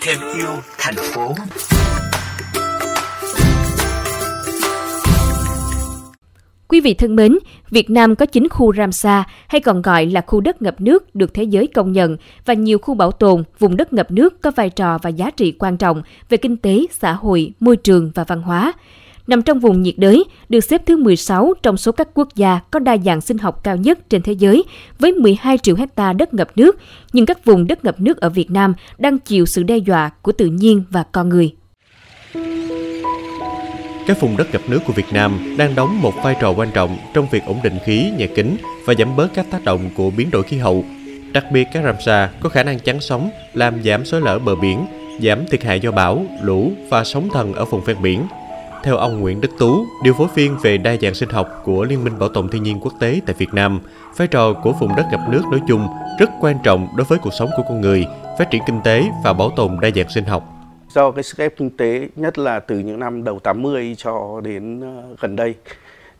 thêm yêu thành phố Quý vị thân mến, Việt Nam có 9 khu Ramsar hay còn gọi là khu đất ngập nước được thế giới công nhận và nhiều khu bảo tồn vùng đất ngập nước có vai trò và giá trị quan trọng về kinh tế, xã hội, môi trường và văn hóa. Nằm trong vùng nhiệt đới, được xếp thứ 16 trong số các quốc gia có đa dạng sinh học cao nhất trên thế giới, với 12 triệu hecta đất ngập nước, nhưng các vùng đất ngập nước ở Việt Nam đang chịu sự đe dọa của tự nhiên và con người. Các vùng đất ngập nước của Việt Nam đang đóng một vai trò quan trọng trong việc ổn định khí, nhà kính và giảm bớt các tác động của biến đổi khí hậu. Đặc biệt các Ramsar có khả năng chắn sóng, làm giảm xói lở bờ biển, giảm thiệt hại do bão, lũ và sóng thần ở vùng ven biển. Theo ông Nguyễn Đức Tú, điều phối viên về đa dạng sinh học của Liên minh Bảo tồn Thiên nhiên Quốc tế tại Việt Nam, vai trò của vùng đất ngập nước nói chung rất quan trọng đối với cuộc sống của con người, phát triển kinh tế và bảo tồn đa dạng sinh học do cái sức ép kinh tế nhất là từ những năm đầu 80 cho đến ờ, gần đây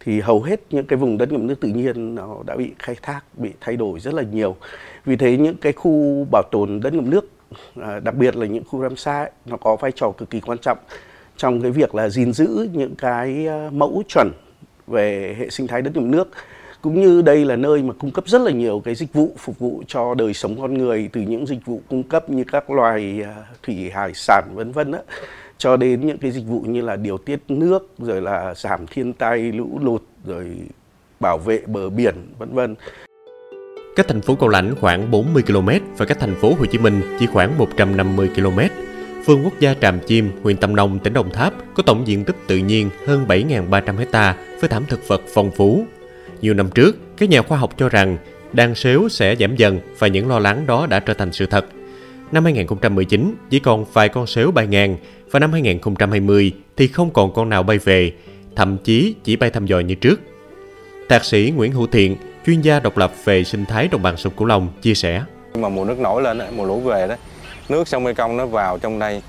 thì hầu hết những cái vùng đất ngập nước tự nhiên nó đã bị khai thác, bị thay đổi rất là nhiều. Vì thế những cái khu bảo tồn đất ngập nước, ờ, đặc biệt là những khu Ramsar nó có vai trò cực kỳ quan trọng trong cái việc là gìn giữ những cái ờ, mẫu chuẩn về hệ sinh thái đất ngập nước, cũng như đây là nơi mà cung cấp rất là nhiều cái dịch vụ phục vụ cho đời sống con người, từ những dịch vụ cung cấp như các loài ờ, thủy hải sản, vân vân á, cho đến những cái dịch vụ như là điều tiết nước, rồi là giảm thiên tai lũ lụt, rồi bảo vệ bờ biển, vân vân cách thành phố Cao Lãnh khoảng 40 km và cách thành phố Hồ Chí Minh chỉ khoảng 150 km. Vườn quốc gia Tràm Chim, huyện Tam Nông, tỉnh Đồng Tháp có tổng diện tích tự nhiên hơn 7.300 hecta với thảm thực vật phong phú, nhiều năm trước, các nhà khoa học cho rằng đàn sếu sẽ giảm dần và những lo lắng đó đã trở thành sự thật. Năm 2019, chỉ còn vài con sếu bay ngang và năm 2020 thì không còn con nào bay về, thậm chí chỉ bay thăm dò như trước. Thạc sĩ Nguyễn Hữu Thiện, chuyên gia độc lập về sinh thái đồng bằng sông Cửu Long chia sẻ. Mà mùa nước nổi lên, mùa lũ về đó, nước sông Mekong nó vào trong đây,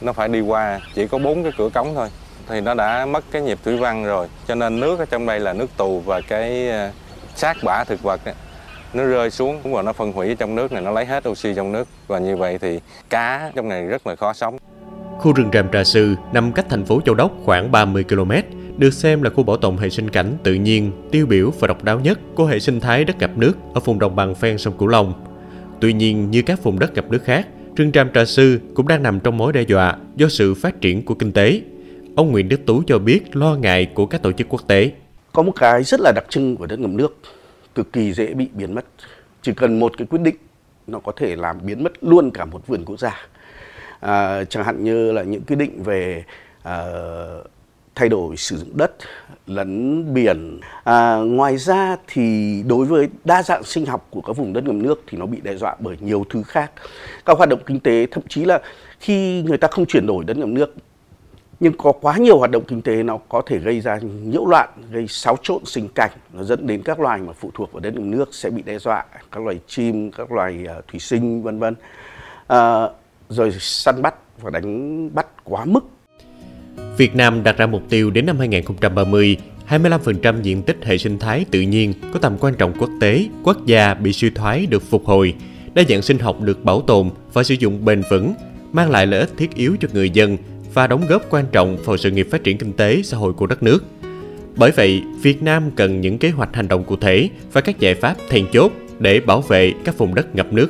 nó phải đi qua chỉ có bốn cái cửa cống thôi thì nó đã mất cái nhịp thủy văn rồi cho nên nước ở trong đây là nước tù và cái ờ, xác bã thực vật ấy, nó rơi xuống cũng và nó phân hủy trong nước này nó lấy hết oxy trong nước và như vậy thì cá trong này rất là khó sống. Khu rừng Tràm Trà Sư nằm cách thành phố Châu Đốc khoảng 30 km, được xem là khu bảo tồn hệ sinh cảnh tự nhiên tiêu biểu và độc đáo nhất của hệ sinh thái đất ngập nước ở vùng đồng bằng ven sông Cửu Long. Tuy nhiên, như các vùng đất ngập nước khác, rừng Tràm Trà Sư cũng đang nằm trong mối đe dọa do sự phát triển của kinh tế Ông Nguyễn Đức Tú cho biết lo ngại của các tổ chức quốc tế. Có một cái rất là đặc trưng của đất ngầm nước, cực kỳ dễ bị biến mất. Chỉ cần một cái quyết định nó có thể làm biến mất luôn cả một vườn quốc gia. À, chẳng hạn như là những quyết định về à, thay đổi sử dụng đất lấn biển. À, ngoài ra thì đối với đa dạng sinh học của các vùng đất ngầm nước thì nó bị đe dọa bởi nhiều thứ khác. Các hoạt động kinh tế thậm chí là khi người ta không chuyển đổi đất ngầm nước nhưng có quá nhiều hoạt động kinh tế nó có thể gây ra nhiễu loạn gây xáo trộn sinh cảnh nó dẫn đến các loài mà phụ thuộc vào đất ngầm nước sẽ bị đe dọa các loài chim các loài uh, thủy sinh vân vân à, rồi săn bắt và đánh bắt quá mức Việt Nam đặt ra mục tiêu đến năm 2030 25% diện tích hệ sinh thái tự nhiên có tầm quan trọng quốc tế, quốc gia bị suy thoái được phục hồi, đa dạng sinh học được bảo tồn và sử dụng bền vững, mang lại lợi ích thiết yếu cho người dân và đóng góp quan trọng vào sự nghiệp phát triển kinh tế xã hội của đất nước. Bởi vậy, Việt Nam cần những kế hoạch hành động cụ thể và các giải pháp then chốt để bảo vệ các vùng đất ngập nước